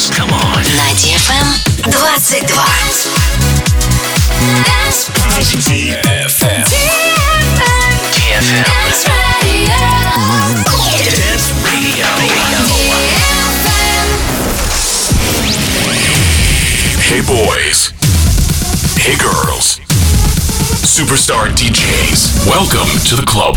dance. Come on. На DFM 22. DFM. DFM. Dance Radio. Hey boys. Hey girls. Superstar DJs. Welcome to the club.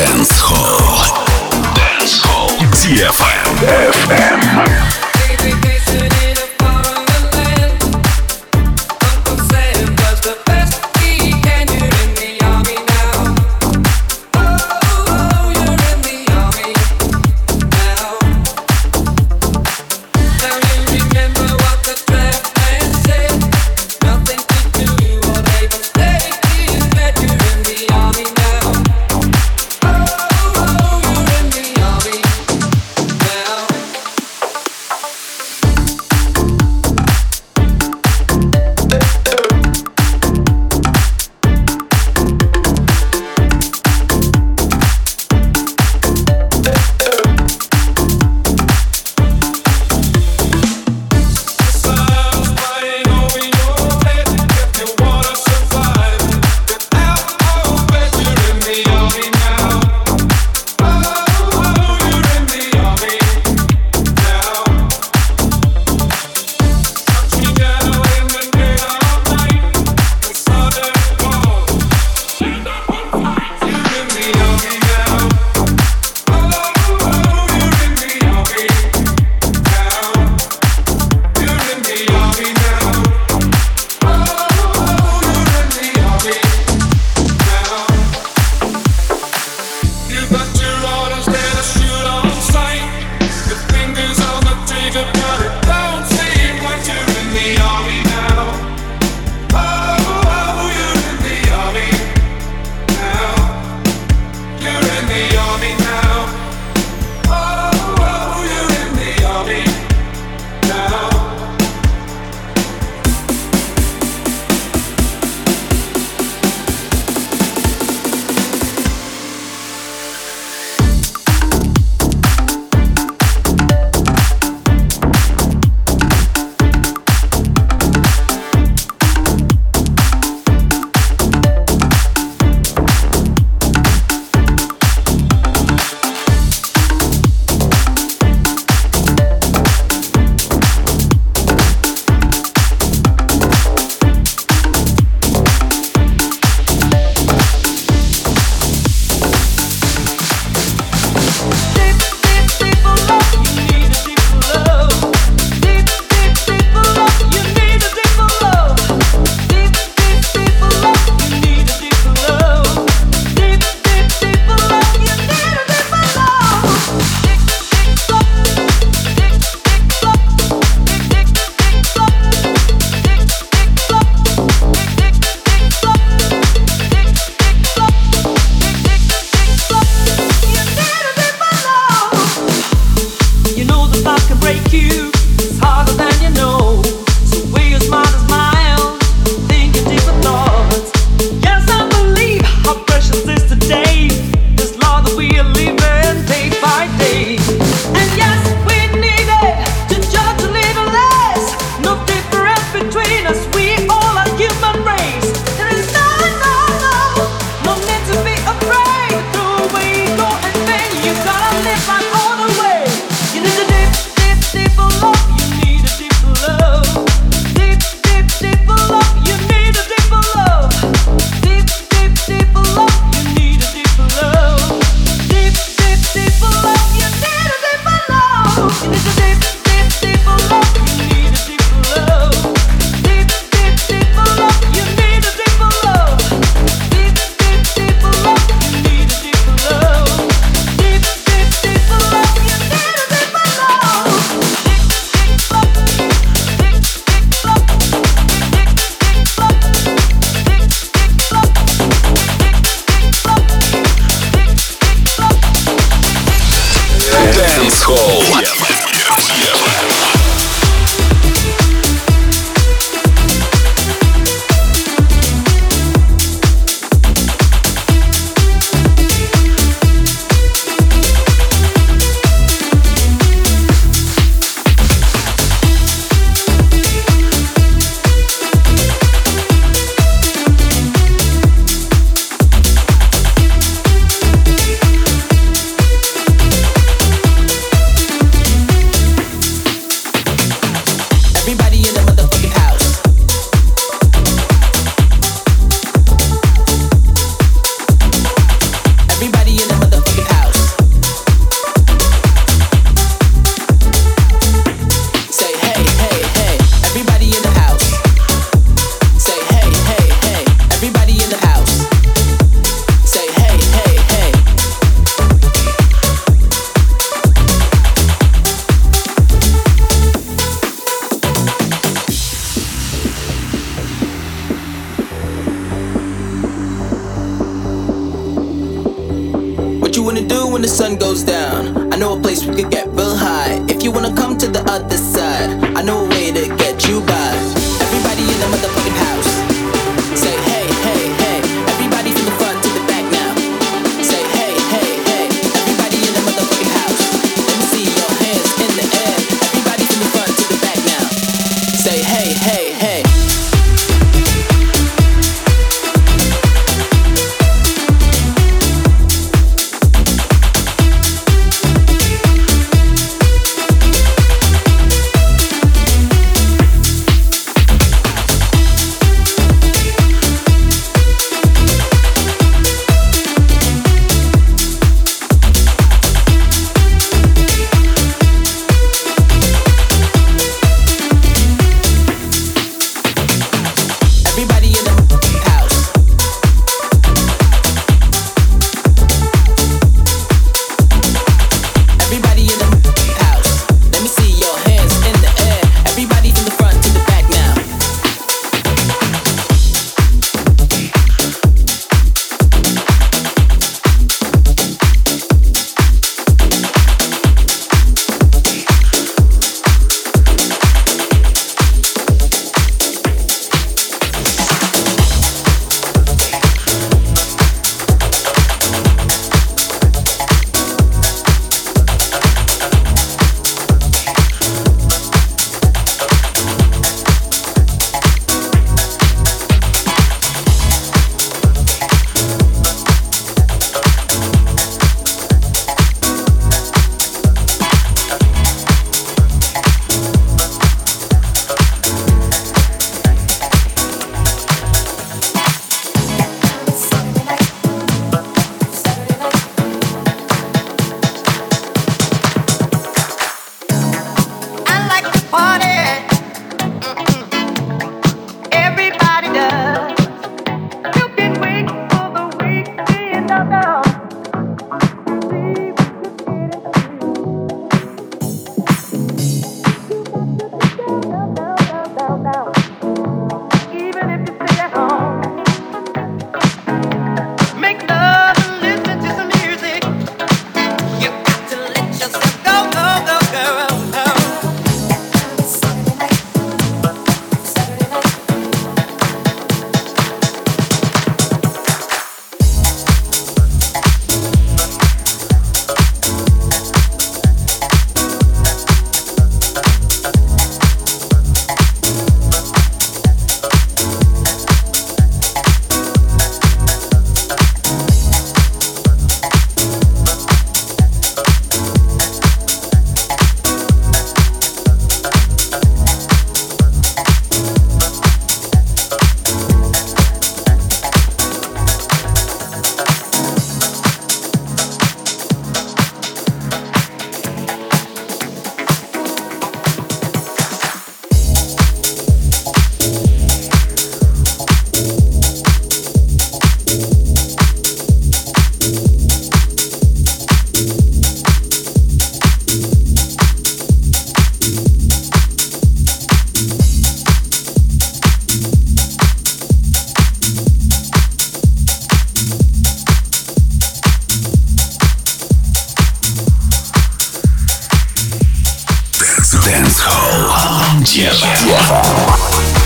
Dance Hall. Dance Hall. DFM. FM. わかった。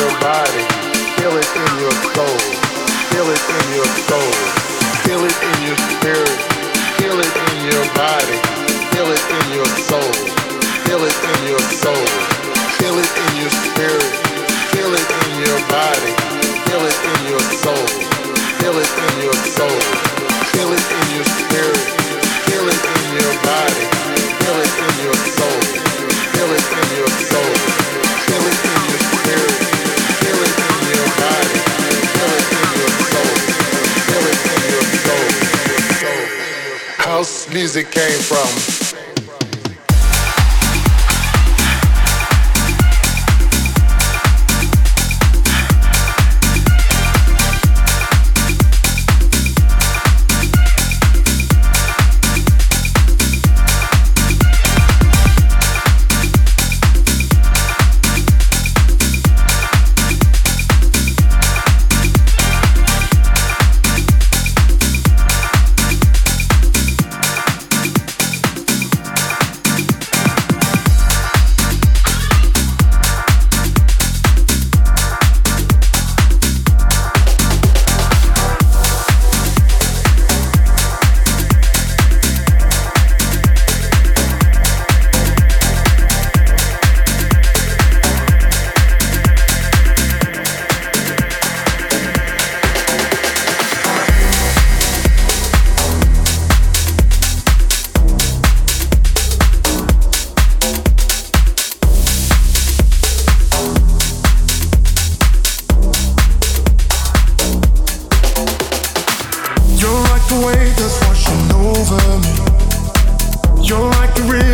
your body, feel it in your soul, feel it in your soul, feel it in your spirit, feel it in your body, feel it in your soul, feel it in your soul, feel it in your spirit, feel it in your body, feel it in your soul, feel it in your soul, feel it in your spirit, feel it in your body, feel it in your soul, feel it in your soul. house music came from. victory.